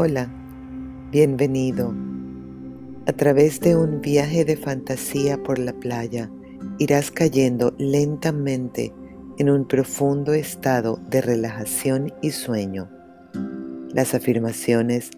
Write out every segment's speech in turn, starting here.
Hola, bienvenido. A través de un viaje de fantasía por la playa, irás cayendo lentamente en un profundo estado de relajación y sueño. Las afirmaciones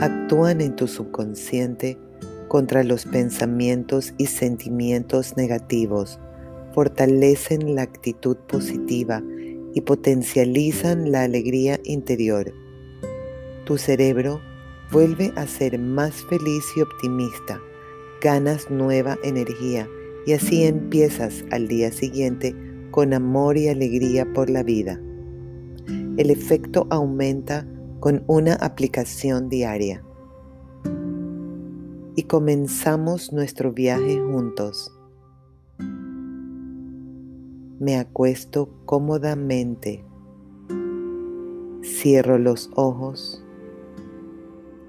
actúan en tu subconsciente contra los pensamientos y sentimientos negativos, fortalecen la actitud positiva y potencializan la alegría interior tu cerebro vuelve a ser más feliz y optimista, ganas nueva energía y así empiezas al día siguiente con amor y alegría por la vida. El efecto aumenta con una aplicación diaria. Y comenzamos nuestro viaje juntos. Me acuesto cómodamente. Cierro los ojos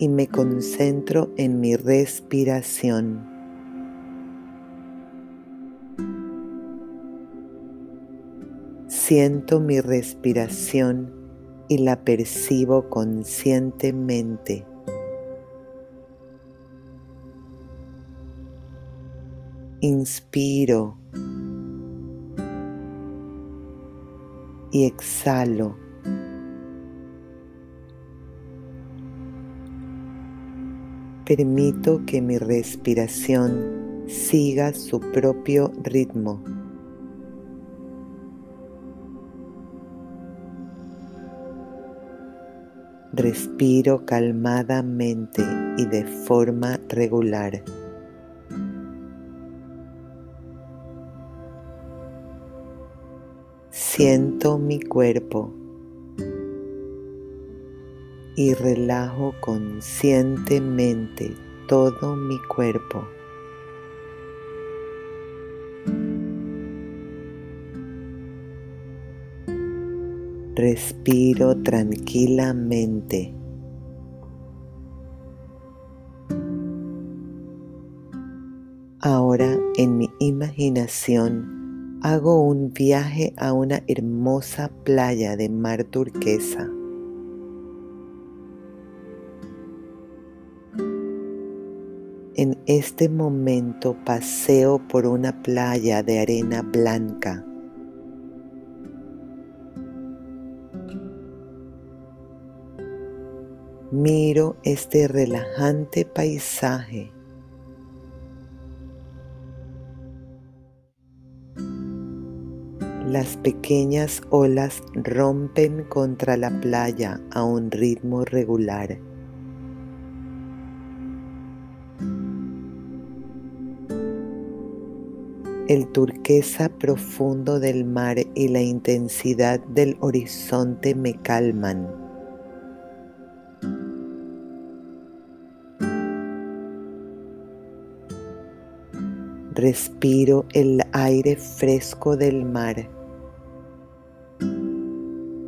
y me concentro en mi respiración. Siento mi respiración y la percibo conscientemente. Inspiro y exhalo. Permito que mi respiración siga su propio ritmo. Respiro calmadamente y de forma regular. Siento mi cuerpo y relajo conscientemente todo mi cuerpo. Respiro tranquilamente. Ahora en mi imaginación hago un viaje a una hermosa playa de mar turquesa. En este momento paseo por una playa de arena blanca. Miro este relajante paisaje. Las pequeñas olas rompen contra la playa a un ritmo regular. El turquesa profundo del mar y la intensidad del horizonte me calman. Respiro el aire fresco del mar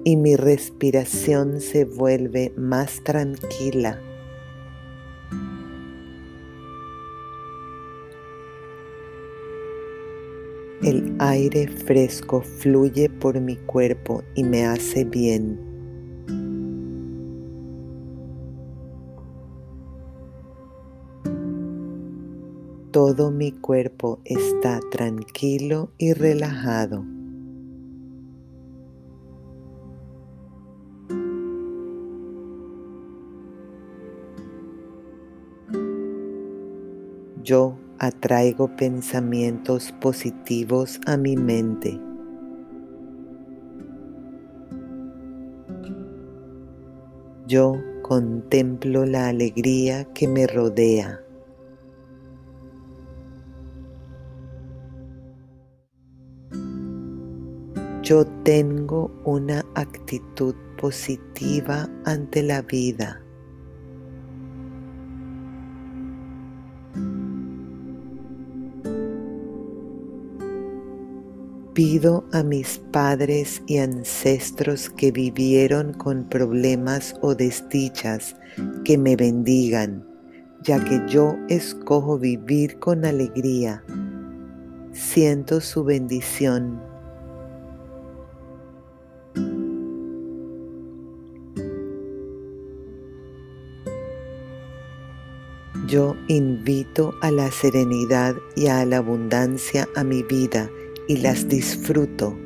y mi respiración se vuelve más tranquila. Aire fresco fluye por mi cuerpo y me hace bien. Todo mi cuerpo está tranquilo y relajado. Yo atraigo pensamientos positivos a mi mente. Yo contemplo la alegría que me rodea. Yo tengo una actitud positiva ante la vida. Pido a mis padres y ancestros que vivieron con problemas o desdichas que me bendigan, ya que yo escojo vivir con alegría. Siento su bendición. Yo invito a la serenidad y a la abundancia a mi vida y las disfruto.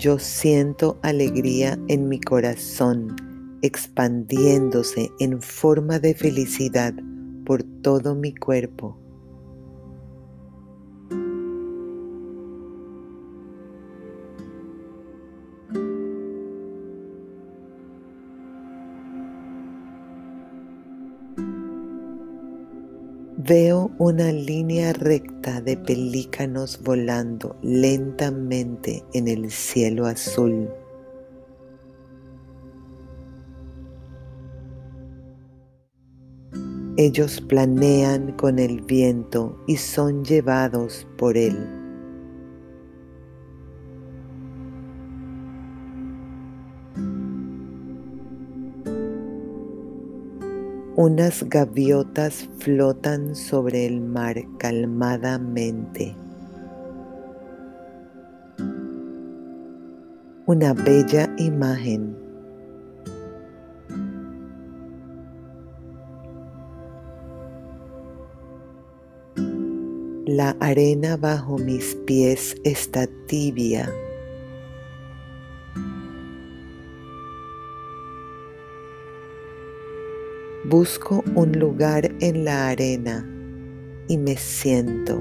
Yo siento alegría en mi corazón, expandiéndose en forma de felicidad por todo mi cuerpo. Una línea recta de pelícanos volando lentamente en el cielo azul. Ellos planean con el viento y son llevados por él. Unas gaviotas flotan sobre el mar calmadamente. Una bella imagen. La arena bajo mis pies está tibia. Busco un lugar en la arena y me siento.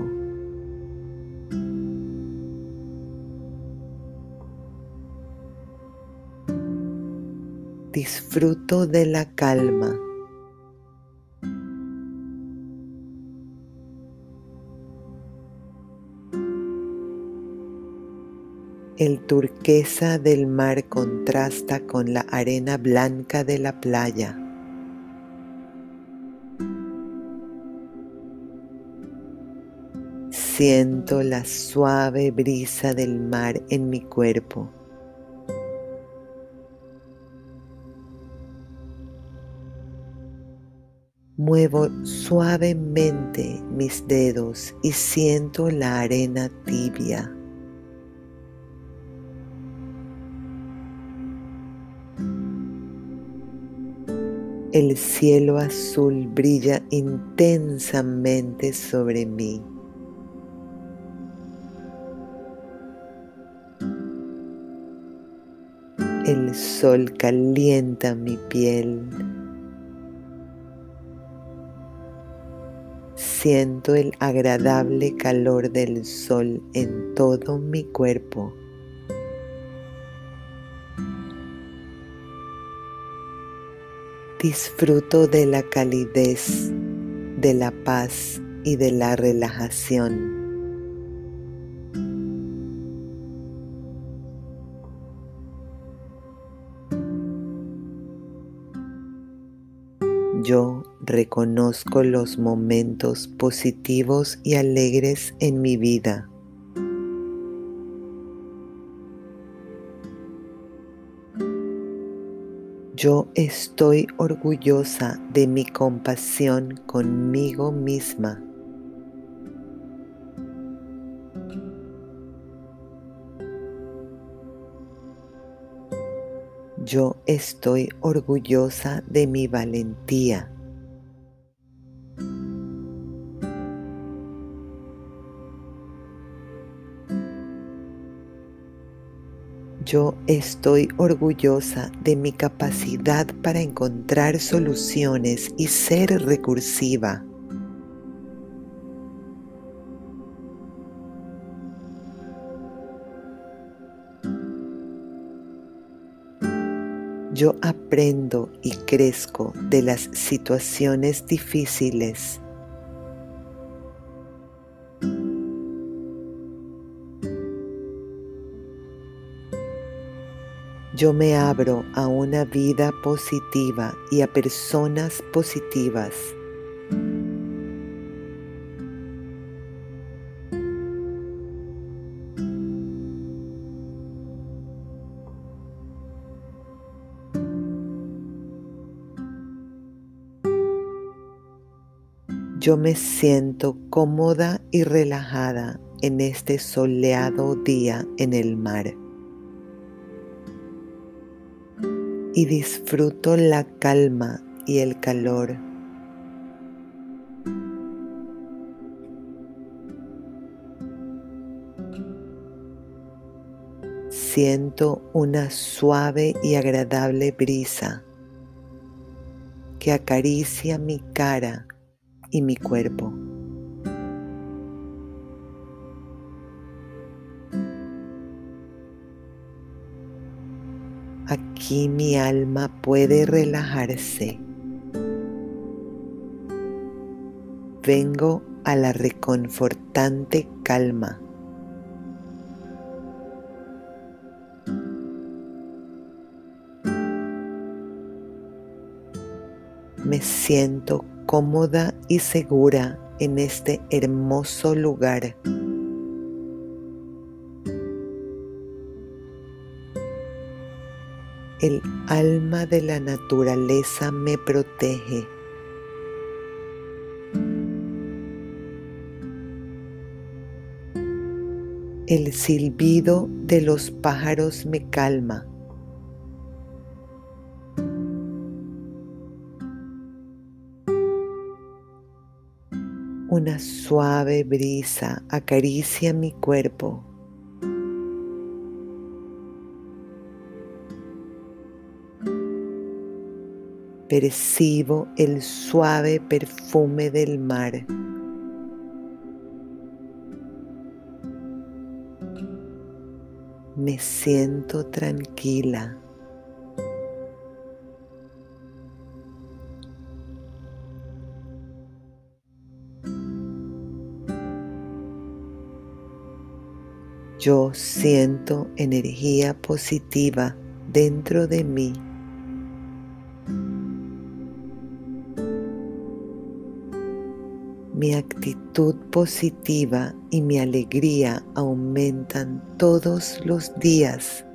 Disfruto de la calma. El turquesa del mar contrasta con la arena blanca de la playa. Siento la suave brisa del mar en mi cuerpo. Muevo suavemente mis dedos y siento la arena tibia. El cielo azul brilla intensamente sobre mí. Sol calienta mi piel. Siento el agradable calor del sol en todo mi cuerpo. Disfruto de la calidez, de la paz y de la relajación. Yo reconozco los momentos positivos y alegres en mi vida. Yo estoy orgullosa de mi compasión conmigo misma. Yo estoy orgullosa de mi valentía. Yo estoy orgullosa de mi capacidad para encontrar soluciones y ser recursiva. Yo aprendo y crezco de las situaciones difíciles. Yo me abro a una vida positiva y a personas positivas. Yo me siento cómoda y relajada en este soleado día en el mar. y disfruto la calma y el calor. Siento una suave y agradable brisa que acaricia mi cara y mi cuerpo. Aquí mi alma puede relajarse. Vengo a la reconfortante calma. Me siento cómoda y segura en este hermoso lugar. El alma de la naturaleza me protege. El silbido de los pájaros me calma. Una suave brisa acaricia mi cuerpo. percibo el suave perfume del mar. Me siento tranquila. Yo siento energía positiva dentro de mí. mi actitud positiva y mi alegría aumentan todos los días.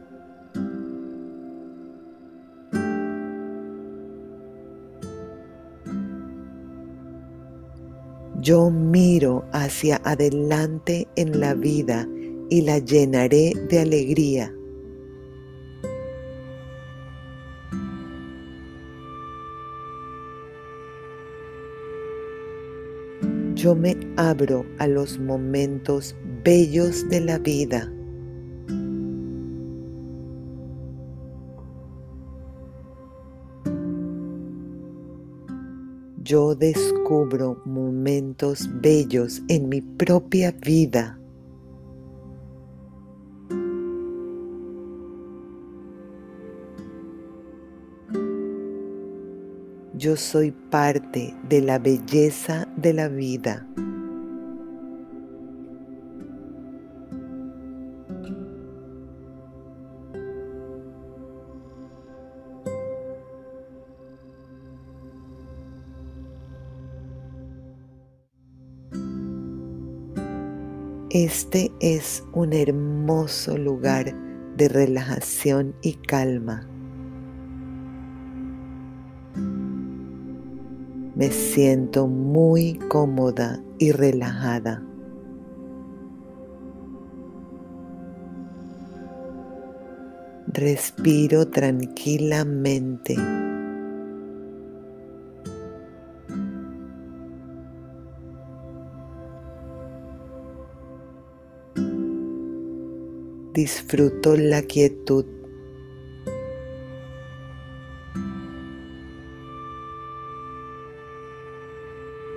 Yo miro hacia adelante en la vida y la llenaré de alegría. yo me abro a los momentos bellos de la vida. Yo descubro momentos bellos en mi propia vida. Yo soy parte de la belleza de la vida. Este es un hermoso lugar de relajación y calma. Me siento muy cómoda y relajada. Respiro tranquilamente. Disfruto la quietud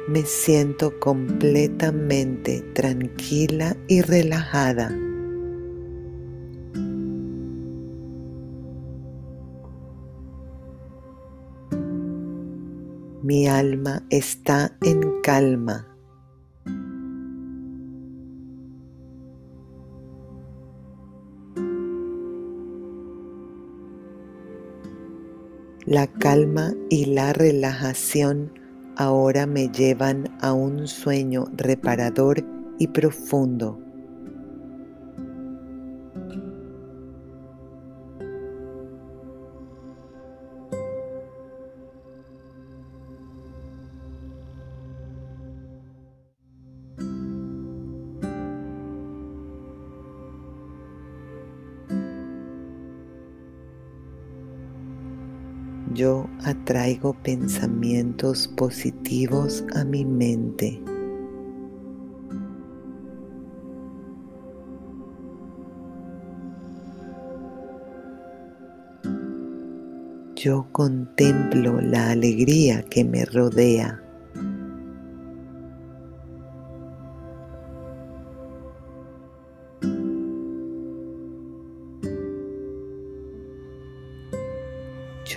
me siento completamente tranquila y relajada. Mi alma está en calma. La calma y la relajación ahora me llevan a un sueño reparador y profundo. Yo atraigo pensamientos positivos a mi mente. Yo contemplo la alegría que me rodea.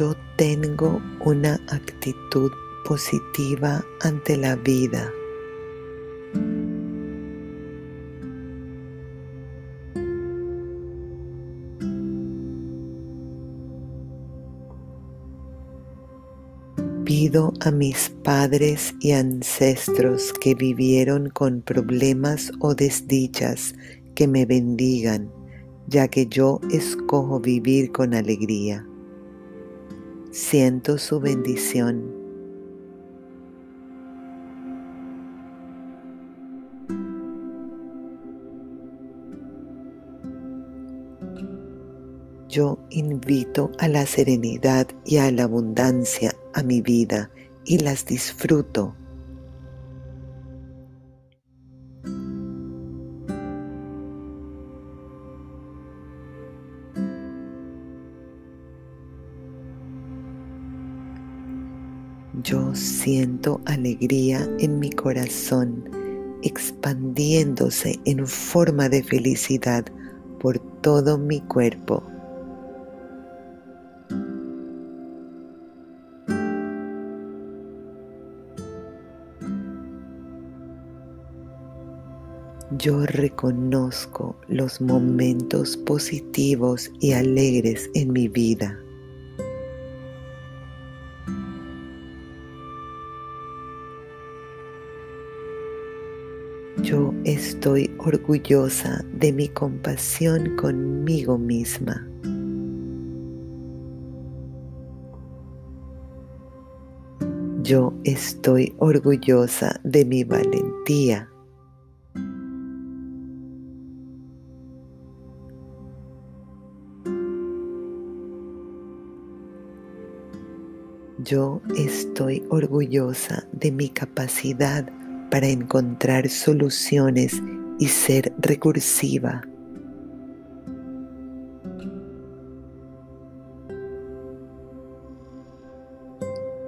Yo tengo una actitud positiva ante la vida. Pido a mis padres y ancestros que vivieron con problemas o desdichas que me bendigan, ya que yo escojo vivir con alegría. Siento su bendición. Yo invito a la serenidad y a la abundancia a mi vida y las disfruto. Yo siento alegría en mi corazón, expandiéndose en forma de felicidad por todo mi cuerpo. Yo reconozco los momentos positivos y alegres en mi vida. Estoy orgullosa de mi compasión conmigo misma. Yo estoy orgullosa de mi valentía. Yo estoy orgullosa de mi capacidad para encontrar soluciones y ser recursiva.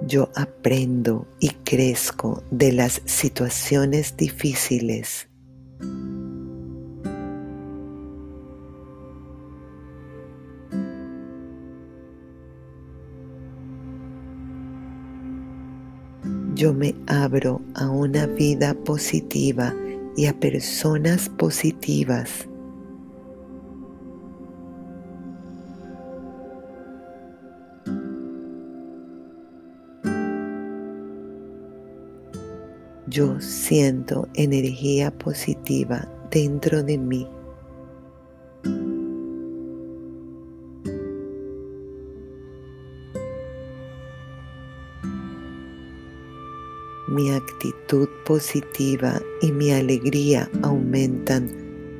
Yo aprendo y crezco de las situaciones difíciles. Yo me abro a una vida positiva y a personas positivas. Yo siento energía positiva dentro de mí. Actitud positiva y mi alegría aumentan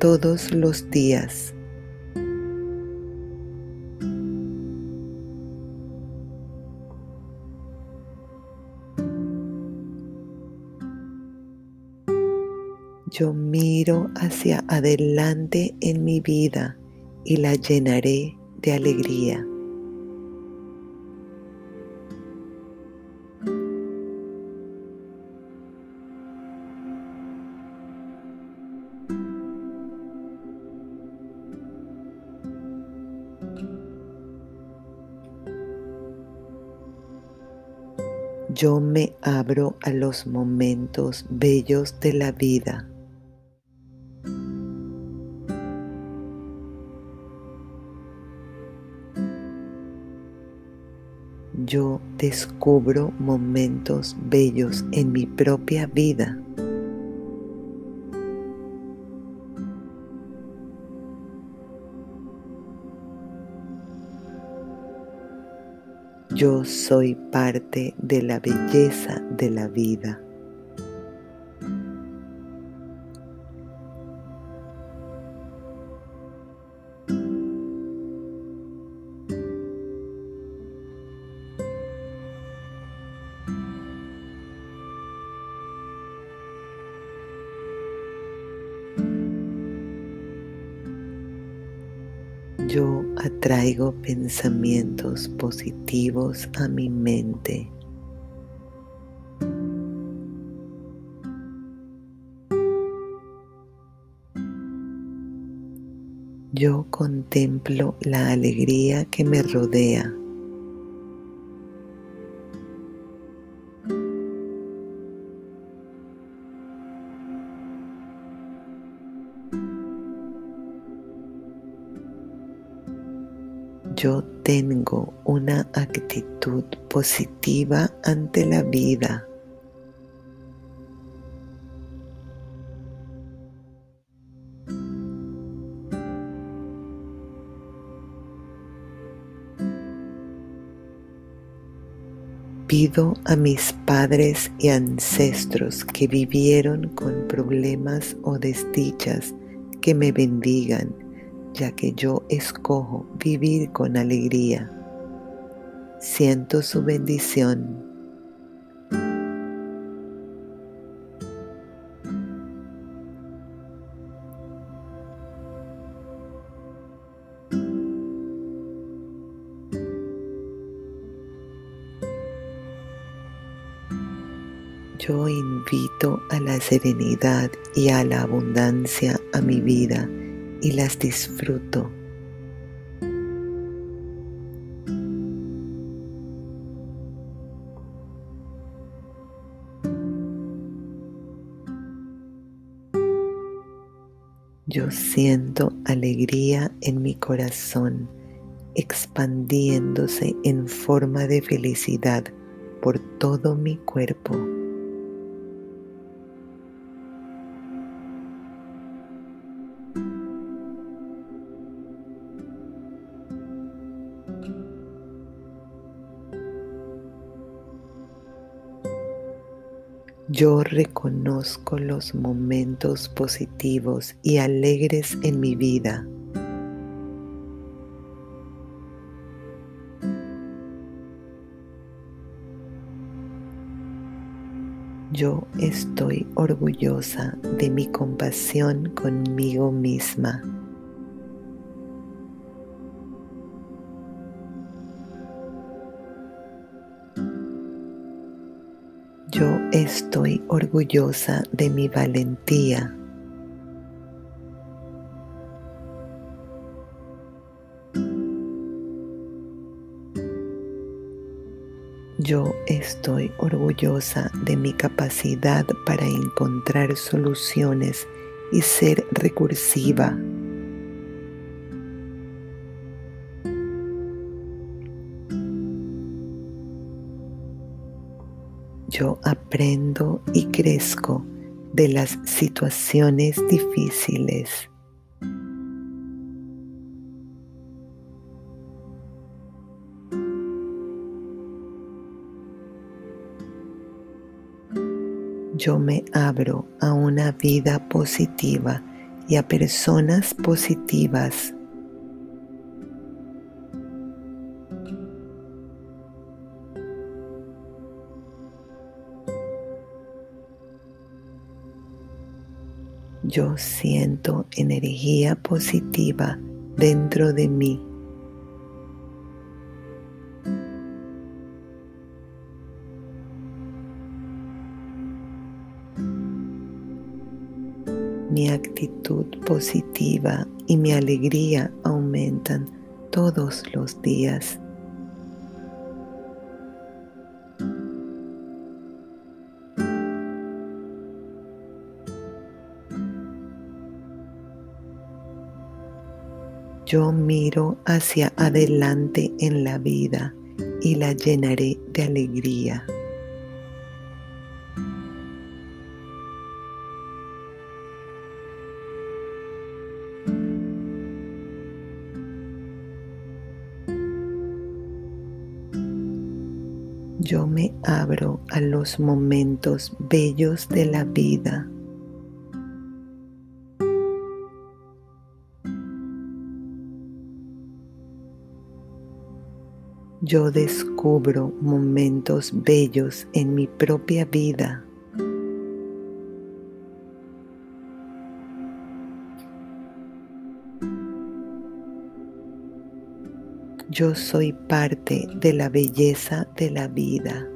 todos los días. Yo miro hacia adelante en mi vida y la llenaré de alegría. Yo me abro a los momentos bellos de la vida. Yo descubro momentos bellos en mi propia vida. Yo soy parte de la belleza de la vida. Yo atraigo pensamientos positivos a mi mente. Yo contemplo la alegría que me rodea. Yo tengo una actitud positiva ante la vida. Pido a mis padres y ancestros que vivieron con problemas o desdichas que me bendigan, ya que yo escojo vivir con alegría. Siento su bendición Yo invito a la serenidad y a la abundancia a mi vida y las disfruto. Yo siento alegría en mi corazón expandiéndose en forma de felicidad por todo mi cuerpo. Yo reconozco los momentos positivos y alegres en mi vida. Yo estoy orgullosa de mi compasión conmigo misma. Estoy orgullosa de mi valentía. Yo estoy orgullosa de mi capacidad para encontrar soluciones y ser recursiva. Yo aprendo y crezco de las situaciones difíciles. Yo me abro a una vida positiva y a personas positivas yo siento energía positiva dentro de mí. Mi actitud positiva y mi alegría aumentan todos los días. Yo miro hacia adelante en la vida y la llenaré de alegría. Yo me abro a los momentos bellos de la vida. Yo descubro momentos bellos en mi propia vida. Yo soy parte de la belleza de la vida.